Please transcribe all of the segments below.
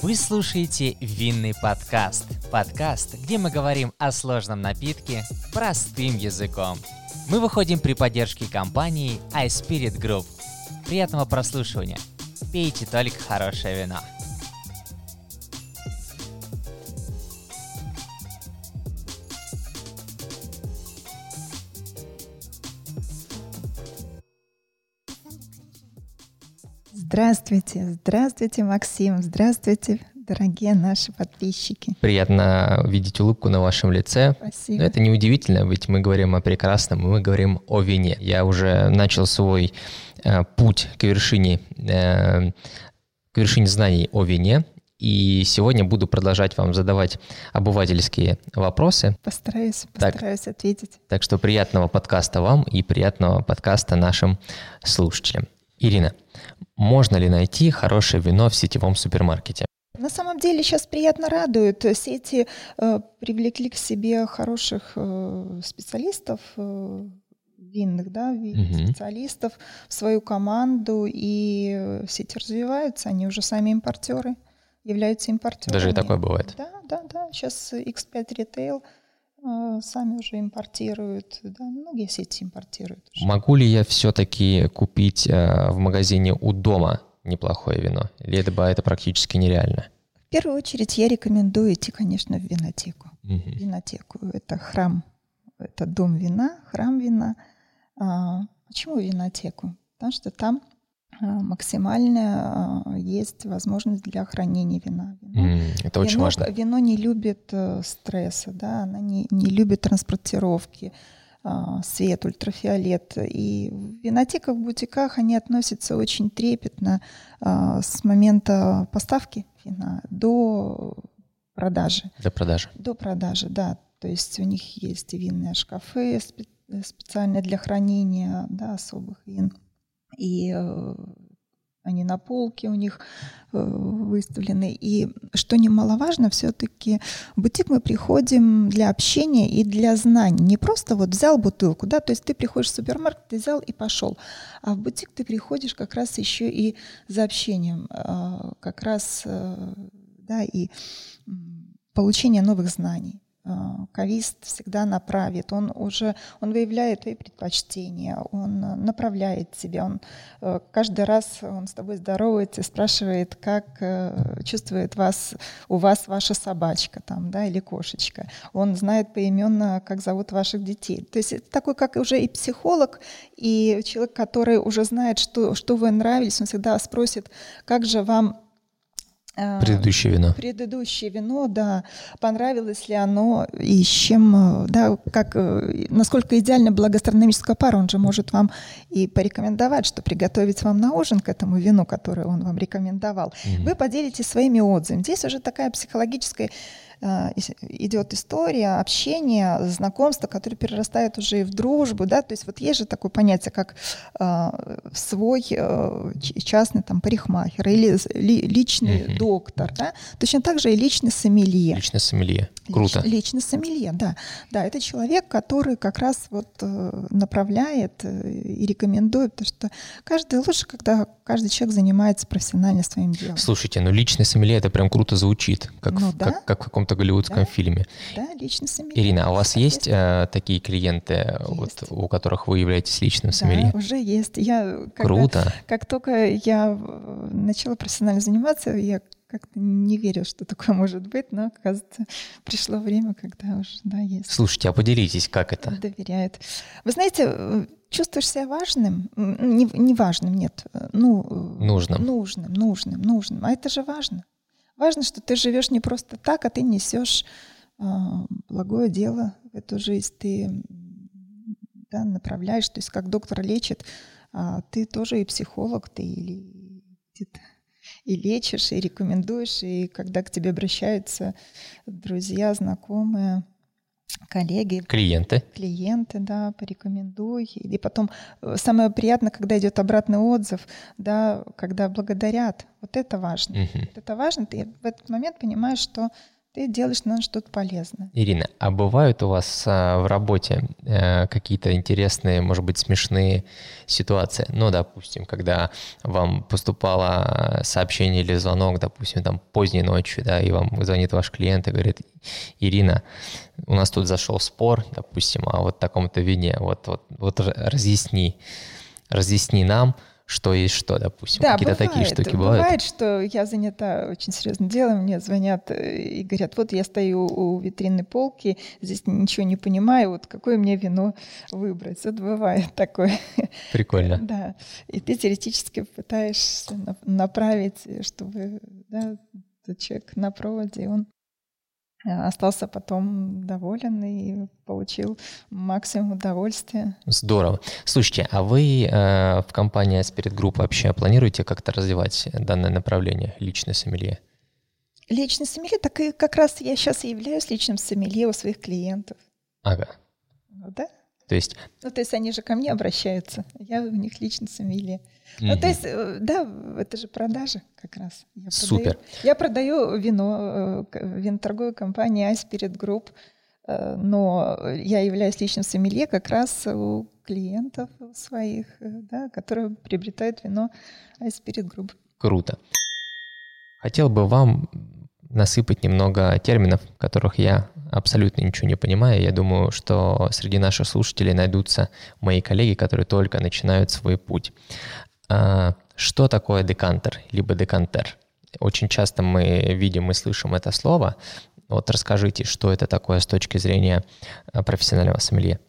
Вы слушаете «Винный подкаст». Подкаст, где мы говорим о сложном напитке простым языком. Мы выходим при поддержке компании iSpirit Group. Приятного прослушивания. Пейте только хорошее вино. Здравствуйте, здравствуйте, Максим, здравствуйте, дорогие наши подписчики. Приятно видеть улыбку на вашем лице. Спасибо. Но это неудивительно, ведь мы говорим о прекрасном, мы говорим о вине. Я уже начал свой э, путь к вершине, э, к вершине знаний о вине, и сегодня буду продолжать вам задавать обывательские вопросы. Постараюсь, Так. постараюсь ответить. Так что приятного подкаста вам и приятного подкаста нашим слушателям. Ирина, можно ли найти хорошее вино в сетевом супермаркете? На самом деле сейчас приятно радует. Сети э, привлекли к себе хороших э, специалистов, э, винных, да, ви- Мгм. специалистов в свою команду, и сети развиваются, они уже сами импортеры, являются импортерами. Даже и такое бывает. Да, да, да. Сейчас X5 Retail сами уже импортируют, да, многие сети импортируют. уже. Могу ли я все-таки купить э, в магазине у дома неплохое вино? Либо это практически нереально? В первую очередь я рекомендую идти, конечно, в винотеку. Мгм. Винотеку – это храм, это дом вина, храм вина. А, почему винотеку? Потому что там максимально а, есть возможность для хранения вина. Вино М, Это очень вино, важно. Вино не любит э, стресса, да, она не, не любит транспортировки, а, свет, ультрафиолет. И в винотеках, в бутиках они относятся очень трепетно а, с момента поставки вина до продажи. Для продажи. До продажи, да. То есть у них есть винные шкафы э, специально для хранения да, особых вин. И э, они на полке у них э, выставлены. И что немаловажно, все-таки в бутик мы приходим для общения и для знаний. Не просто вот взял бутылку, да, то есть ты приходишь в супермаркет, ты взял и пошел. А в бутик ты приходишь как раз еще и за общением, а, как раз, э, да, и получение новых знаний. А, Кавист всегда направит, он уже, он выявляет твои предпочтения, он э, направляет тебя, он э, каждый раз он с тобой здоровается спрашивает, как э, чувствует вас, у вас ваша собачка там, да, или кошечка. Он знает поименно, как зовут ваших детей. То есть это такой, как уже и психолог, и человек, который уже знает, что, что вы нравились, он всегда спросит, как же вам э, Предыдущее вино. предыдущее вино, да, понравилось ли оно и с чем, э, да, как, э, насколько идеально была гастрономическая пара, он же может вам и порекомендовать, что приготовить вам на ужин к этому вину, которое он вам рекомендовал. Мгм. Вы поделитесь своими отзывами. Здесь уже такая психологическая э, идет история, общение, знакомство, которое перерастает уже и в дружбу, да, то есть вот есть же такое понятие, как э, свой э, частный там парикмахер или личный Мгм. доктор, да, точно так же и личный сомелье. Лично сомелье. Круто. Лич- личный сомелье, да. Да, это человек, который как раз вот э, направляет э, и рекомендует, потому что каждый лучше, когда каждый человек занимается профессионально своим делом. Слушайте, ну личный сомелье это прям круто звучит, как, Ну в, да. как, как в каком-то голливудском Да. фильме. Да, личный сомелье. Ирина, а у вас есть э, такие клиенты, э, вот, Есть. у которых вы являетесь личным сомелье? Да, уже есть. Я, когда- Круто. Как только я э, начала профессионально заниматься, я как-то не верила, что такое может быть, но, оказывается, пришло время, когда уже, да, есть. Слушайте, а поделитесь, как это? Доверяют. Вы знаете, э, чувствуешь себя важным? Не, не важным, нет. э, Ну, Нужным. Нужным, нужным, нужным. А это же важно. Важно, что ты живешь не просто так, а ты несешь а, благое дело в эту жизнь. Ты да, направляешь, то есть как доктор лечит, а ты тоже и психолог, ты или и лечишь, и рекомендуешь, и когда к тебе обращаются друзья, знакомые, коллеги, Клиенты. клиенты, да, порекомендуй. И потом э, самое приятное, когда идет обратный отзыв, да, когда благодарят. Вот это важно. Мгм. Вот это важно. Ты в этот момент понимаешь, что ты делаешь, наверное, что-то полезное. Ирина, а бывают у вас а, в работе а, какие-то интересные, может быть, смешные ситуации? Ну, допустим, когда вам поступало сообщение или звонок, допустим, там поздней ночью, да, и вам звонит ваш клиент и говорит, Ирина, у нас тут зашел спор, допустим, о вот таком-то вине, вот, вот, вот разъясни, разъясни нам, что есть что, допустим. Да, Какие-то такие штуки бывают. Бывает, что я занята очень серьезным делом, мне звонят э, и говорят, вот я стою у витринной полки, здесь ничего не понимаю, вот какое мне вино выбрать. Вот бывает такое. Прикольно. Да. И ты теоретически пытаешься направить, чтобы да, человек на проводе, он Э, остался потом доволен и получил максимум удовольствия. Здорово. Слушайте, а вы э, в компании Spirit Group вообще планируете как-то развивать данное направление личной сомелье? Личный сомелье, так и как раз я сейчас и являюсь личным сомелье у своих клиентов. Ага. Ну, да? То есть... Ну, то есть они же ко мне обращаются, я у них лично сомелье. Ну, то есть, э, да, это же продажи как раз. Я Супер. Продаю, я продаю вино, э, виноторговой компании Ispirit Group, э, но я являюсь личным сомелье как раз у клиентов своих, да, которые приобретают вино Ispirit Group. Круто. Хотел бы вам насыпать немного терминов, которых я абсолютно ничего не понимаю. Я думаю, что среди наших слушателей найдутся мои коллеги, которые только начинают свой путь. А, что такое декантер, либо декантер? Очень часто мы видим и слышим это слово. Вот расскажите, что это такое с точки зрения а, профессионального сомелье.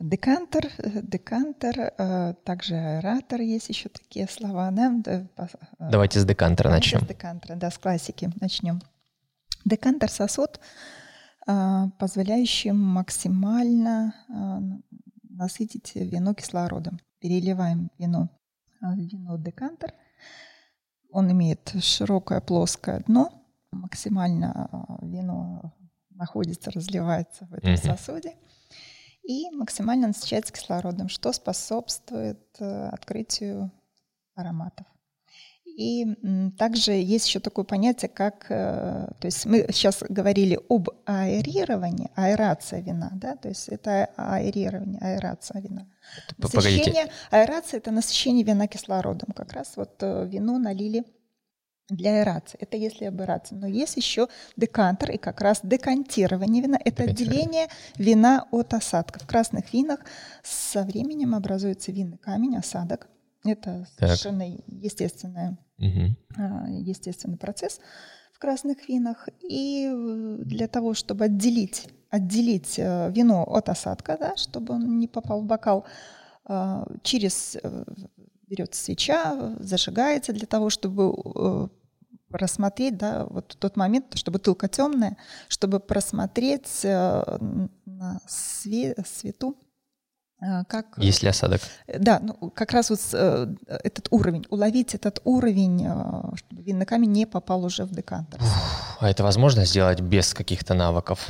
Декантер, декантер, а, также аэратор, есть еще такие слова. Да? Давайте с декантера начнем. С декантера, да, с классики начнем. Декантер сосуд, позволяющий максимально насытить вино кислородом. Переливаем вино вино декантер. Он имеет широкое плоское дно, максимально а, вино находится, разливается в этом uh-huh. сосуде и максимально насыщается кислородом, что способствует э, открытию ароматов. И также есть еще такое понятие, как, э, то есть мы сейчас говорили об аэрировании, аэрация вина, да, то есть это аэрирование, аэрация вина. Насыщение, аэрация – это насыщение вина кислородом. Как раз вот э, вино налили для аэрации. Это если об аэрации. Но есть еще декантер и как раз декантирование вина. Это отделение вина от осадка. В красных винах со временем образуется винный камень, осадок. Это так. совершенно естественное, угу. естественный процесс в красных винах. И э, для того, чтобы отделить, отделить э, вино от осадка, да, чтобы он не попал в бокал, э, через берется свеча, зажигается для того, чтобы рассмотреть, да, вот тот момент, чтобы бутылка темная, чтобы просмотреть на свету а, как... Есть ли осадок? Да, ну, как раз вот э, этот уровень, уловить этот уровень, э, чтобы винный камень не попал уже в декантер. А это возможно сделать без каких-то навыков?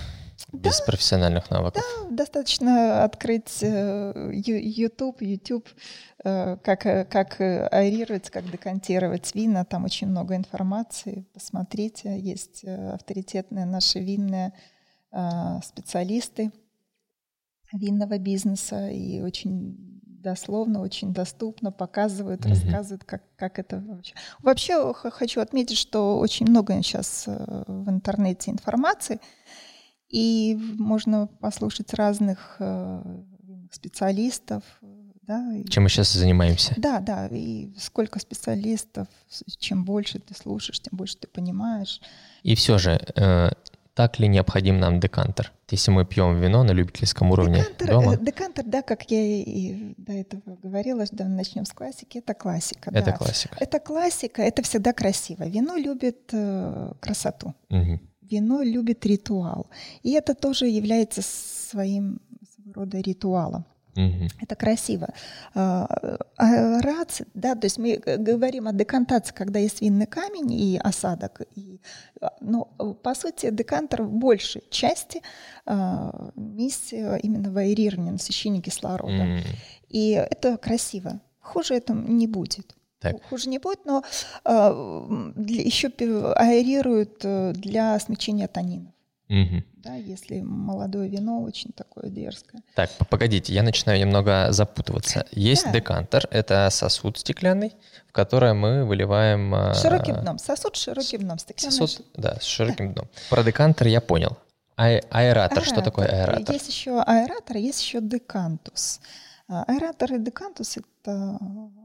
Да, без профессиональных навыков? Да, достаточно открыть э, YouTube, YouTube, как, как аэрировать, как декантировать вина. Там очень много информации. Посмотрите, есть авторитетные наши винные специалисты – винного бизнеса и очень дословно, очень доступно показывают, mm-hmm. рассказывают, как, как это вообще. Вообще хочу отметить, что очень много сейчас э, в интернете информации, и можно послушать разных э, специалистов. Да, Чем мы сейчас и занимаемся. Да, да, и сколько специалистов, чем больше ты слушаешь, тем больше ты понимаешь. И все же, э, так ли необходим нам декантер? Если мы пьем вино на любительском уровне декантер, дома? Декантер, да, как я и до этого говорила, что начнем с классики, это классика. Это да. классика. Это классика, это всегда красиво. Вино любит э, красоту. Угу. Вино любит ритуал. И это тоже является своим своего рода ритуалом. Угу. Это красиво. А, аэрация, да, то есть мы говорим о декантации, когда есть винный камень и осадок. И, а, но по сути декантер в большей части а, миссия именно в аэрировании, насыщении кислорода. Mm. И это красиво. Хуже это не будет. Так. Хуже не будет, но э, еще аэрируют для смягчения танинов. Мгм. Да, если молодое вино очень такое дерзкое. Так, погодите, я начинаю немного запутываться. Есть Да. декантер, это сосуд стеклянный, в который мы выливаем... а, Широким дном. Сосуд с широким дном. Стеклянный Сосуд, да, с широким дном. Про декантер я понял. А- аэратор, что такое аэратор? Есть еще аэратор, есть еще декантус. А, Аэратор и декантус — это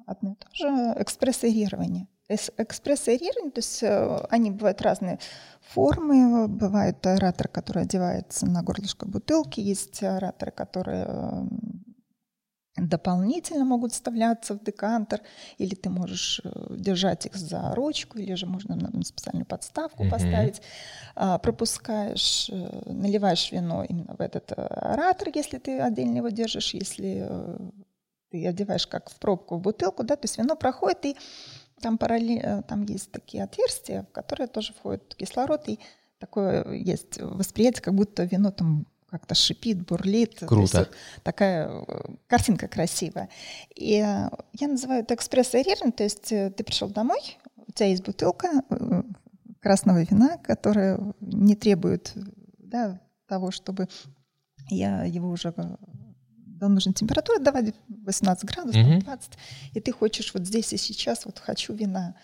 одно и то же Эс- Экспрессорирование, то есть э, они бывают разные формы. Бывает аэратор, который одевается на горлышко бутылки, есть аэраторы, которые м, дополнительно могут вставляться в декантер, или ты можешь э, держать их за ручку, или же можно на специальную подставку Мгм. поставить. А, пропускаешь, э, наливаешь вино именно в этот э, аэратор, если ты отдельно его держишь, если э, ты одеваешь как в пробку в бутылку, да, то есть вино проходит, и там, параллель, там есть такие отверстия, в которые тоже входит кислород, и такое есть восприятие, как будто вино там как-то шипит, бурлит. То есть Круто. вот такая э, картинка красивая. И э, я называю это экспресс-аэрирование, то есть э, ты пришел домой, у тебя есть бутылка э, красного вина, которая не требует да, того, чтобы я его уже э, до нужной температуры давать 18 градусов, Мгм. 20, и ты хочешь вот здесь и сейчас, вот хочу вина.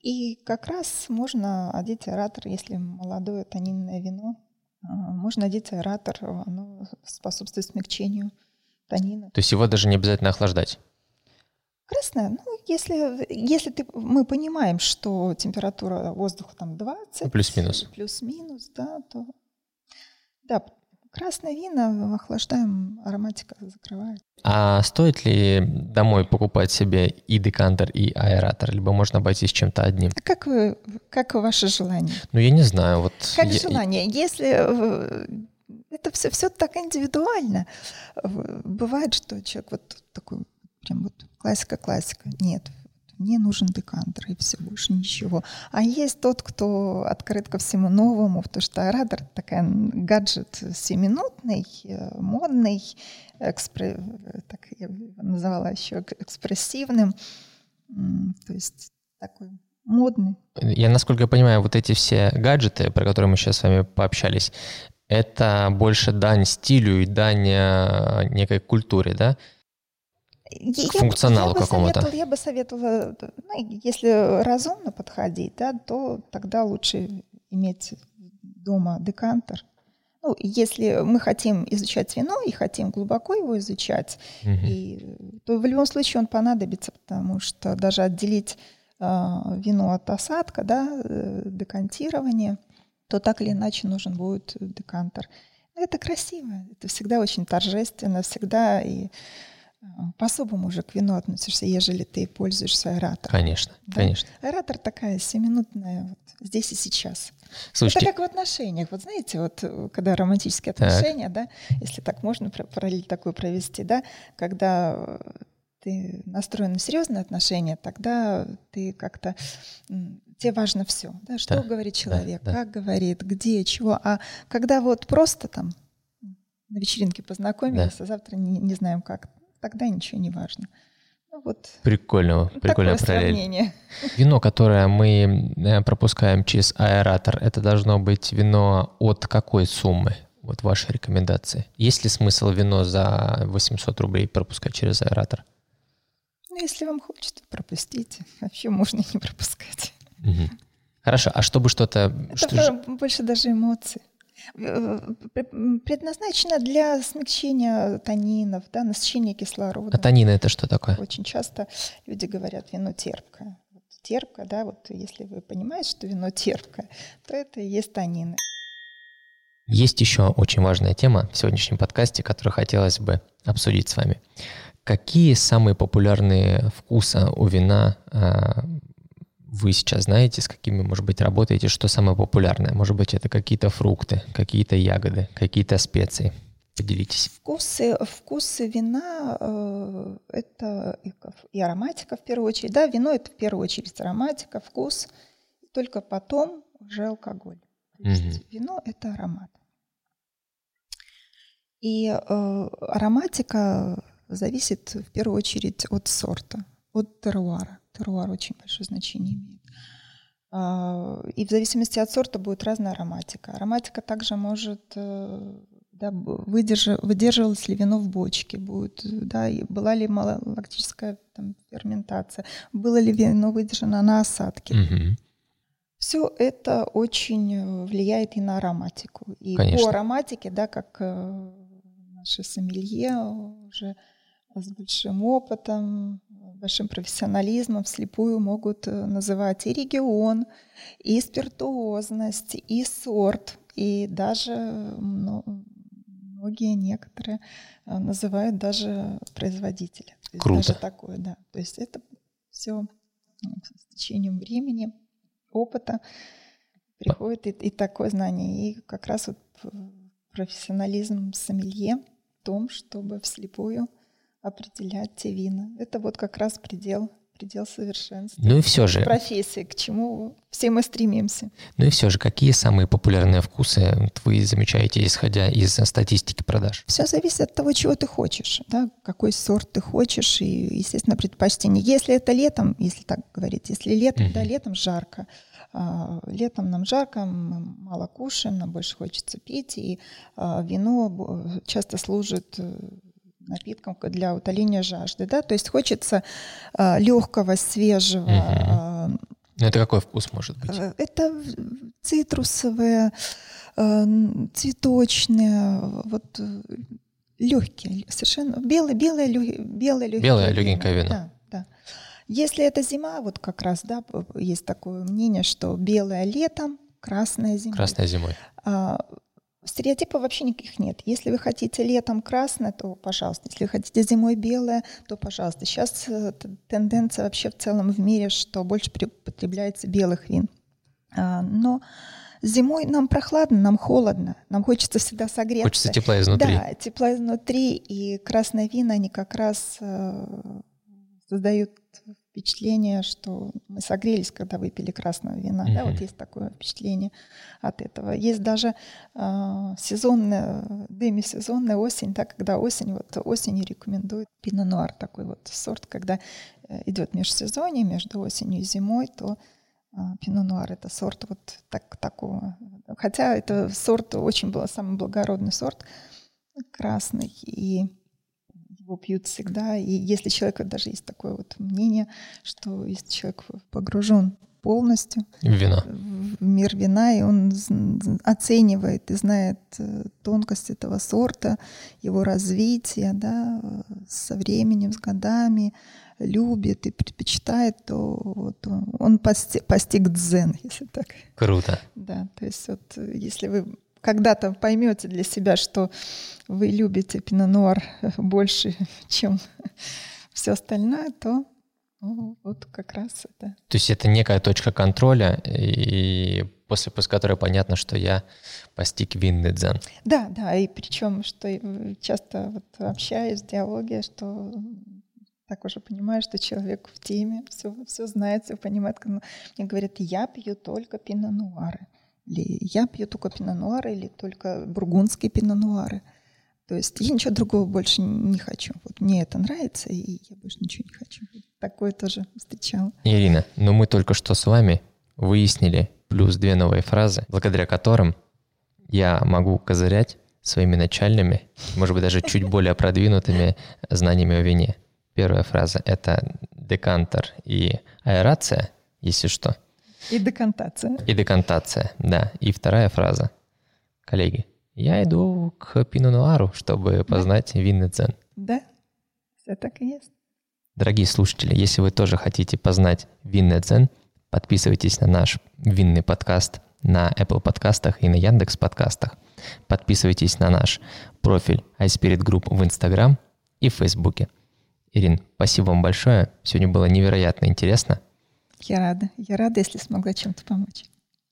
И как раз можно одеть аэратор, если молодое тонинное вино, а, можно одеть аэратор, оно способствует смягчению тонина. То есть его даже не обязательно охлаждать. Красное, ну, если, если ты, мы понимаем, что температура воздуха там 20, Ну, плюс-минус. плюс-минус, да, то да, красное вино охлаждаем, ароматика закрывает. А стоит ли домой покупать себе и декантер, и аэратор? Либо можно обойтись чем-то одним? А Как вы, как ваше желание? Ну, я не знаю. Вот Как я- желание. Если э, это все, все так индивидуально. Бывает, что человек вот такой, прям вот классика-классика. Нет, мне нужен декантер, и все, больше ничего. А есть тот, кто открыт ко всему новому, потому что оратор — такая гаджет семинутный, э, модный, экспре- э, так я его называла еще эк- экспрессивным, то есть такой модный. Я, насколько я понимаю, вот эти все гаджеты, про которые мы сейчас с вами пообщались, это больше дань стилю и дань э, некой культуре, да? Я- функционалу какому-то. Я бы советовала, ну, если разумно подходить, да, то тогда лучше иметь дома декантер. Ну, если мы хотим изучать вино и хотим глубоко его изучать, Мгм. и, то в любом случае он понадобится, потому что даже отделить а, вино от осадка, да, э, декантирование, то так или иначе нужен будет декантер. Но это красиво, это всегда очень торжественно, всегда и по-особому уже к вину относишься, ежели ты пользуешься аэратором. Конечно, Да. конечно. Аэратор такая семинутная вот здесь и сейчас. Слушайте, Это как в отношениях. Вот знаете, вот э, когда романтические Так. отношения, да, если так можно пар- параллель такую провести, да, когда э, ты настроен на серьезные отношения, тогда ты как-то тебе важно все, да, что Да, говорит человек, да. как говорит, где, чего. А когда вот просто там на вечеринке познакомились, а завтра не, не знаем как, тогда ничего не важно. Ну вот прикольно, параллель. сравнение. Вино, которое мы э, пропускаем через аэратор, это должно быть вино от какой суммы? Вот ваши рекомендации. Есть ли смысл вино за 800 рублей пропускать через аэратор? Ну, если вам хочется, пропустите. Вообще можно не пропускать. Мгм. Хорошо, а чтобы что-то... Это что больше даже эмоций. Э, пр- Предназначено для смягчения танинов, да, насыщения кислорода. А танины это что такое? Очень часто люди говорят, вино терпкое. Вот терпкое, да, вот если вы понимаете, что вино терпкое, то это и есть танины. Есть еще очень важная тема в сегодняшнем подкасте, которую хотелось бы обсудить с вами. Какие самые популярные вкусы у вина а, вы сейчас знаете, с какими, может быть, работаете, что самое популярное? Может быть, это какие-то фрукты, какие-то ягоды, какие-то специи. Поделитесь. Вкусы, вкусы вина э, это и, ароматика в первую очередь. Да, вино это в первую очередь ароматика, вкус, и только потом уже алкоголь. То есть Мгм. вино это аромат. И э, ароматика зависит в первую очередь от сорта, от теруара. Теруар очень большое значение имеет. А, и в зависимости от сорта будет разная ароматика. Ароматика также может э, да, выдерживалось ли вино в бочке, будет, да, была ли малолактическая там, ферментация, было ли вино выдержано на осадке. Мгм. Все это очень э, влияет и на ароматику. И Конечно. по ароматике, да, как э, наши сомелье уже с большим опытом, большим профессионализмом вслепую могут э, называть и регион, и спиртуозность, и сорт, и даже мно- многие некоторые э, называют даже производителя. То есть Круто. Даже такое, да. То есть это все с течением времени, опыта приходит и, и такое знание. И как раз вот профессионализм сомелье в том, чтобы вслепую определять те вина. Это вот как раз предел, предел совершенства. Ну и все же, Профессии, к чему все мы стремимся. ну и все же, какие самые популярные вкусы вы замечаете, исходя из статистики продаж? Все зависит от того, чего ты хочешь, да, какой сорт ты хочешь и, естественно, предпочтение. Если это летом, если так говорить, если летом, да, Мгм. летом жарко, а, летом нам жарко, мы мало кушаем, нам больше хочется пить, и а, вино часто служит э, напитком для утоления жажды, да, то есть хочется легкого, свежего, Мгм. а, Ну это какой вкус может быть? Э, Это цитрусовые, э, цветочные, вот легкие, совершенно белое, белое, белое, легкое Белое, легенькое вино. Да, да. Если это зима, вот как раз, да, есть такое мнение, что белое летом, красное зимой. Красной зимой. А, Стереотипов вообще никаких нет. Если вы хотите летом красное, то пожалуйста. Если вы хотите зимой белое, то пожалуйста. Сейчас э, тенденция вообще в целом в мире, что больше потребляется белых вин. А, Но зимой нам прохладно, нам холодно, нам хочется всегда согреться. Хочется тепла изнутри. Да, тепла изнутри, и красные вина, они как раз э, создают впечатление, что мы согрелись, когда выпили красного вина. Да, Мгм. вот есть такое впечатление от этого. Есть даже э, сезонная, демисезонная осень, да, когда осень, вот осенью рекомендуют пино нуар, такой вот сорт, когда э, идет межсезонье между осенью и зимой, то пино нуар это сорт вот так, такого. Хотя это сорт очень был самый благородный сорт, красный, и его пьют всегда. И если человек, даже есть такое вот мнение, что если человек погружен полностью В вино. в мир вина, и он оценивает и знает э, тонкость этого сорта, его развитие, да, э, со временем, с годами, любит и предпочитает, то вот он, он пости- постиг дзен, если так. Круто. Да, то есть вот э, если вы когда-то поймете для себя, что вы любите пино-нуар больше, чем все остальное, то ну, вот как раз это. То есть это некая точка контроля, и после, после которой понятно, что я постиг винный дзен. Да, да, и причем, что э, часто вот общаюсь в диалоге, что так уже понимаю, что человек в теме, все, все знает, все понимает. Мне говорят, я пью только пино-нуары. Или я пью только пино-нуары, или только бургундские пино-нуары. То есть я ничего другого больше не хочу. Вот мне это нравится, и я больше ничего не хочу. Такое тоже встречала. Ирина, ну мы только что с вами выяснили плюс две новые фразы, благодаря которым я могу козырять своими начальными, может быть, даже чуть более продвинутыми знаниями о вине. Первая фраза — это декантер и аэрация, если что, И декантация. и декантация, да. И вторая фраза, коллеги, я иду к пино-нуару, чтобы познать винный цен. Да, все так и есть. Дорогие слушатели, если вы тоже хотите познать винный цен, подписывайтесь на наш винный подкаст на Apple подкастах и на Яндекс подкастах. Подписывайтесь на наш профиль iSpirit Group в Instagram и в Фейсбуке. Ирин, спасибо вам большое. Сегодня было невероятно интересно. Я рада. Я рада, если смогла чем-то помочь.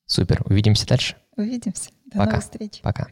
Супер. Увидимся дальше. Увидимся. До Пока. новых встреч. Пока.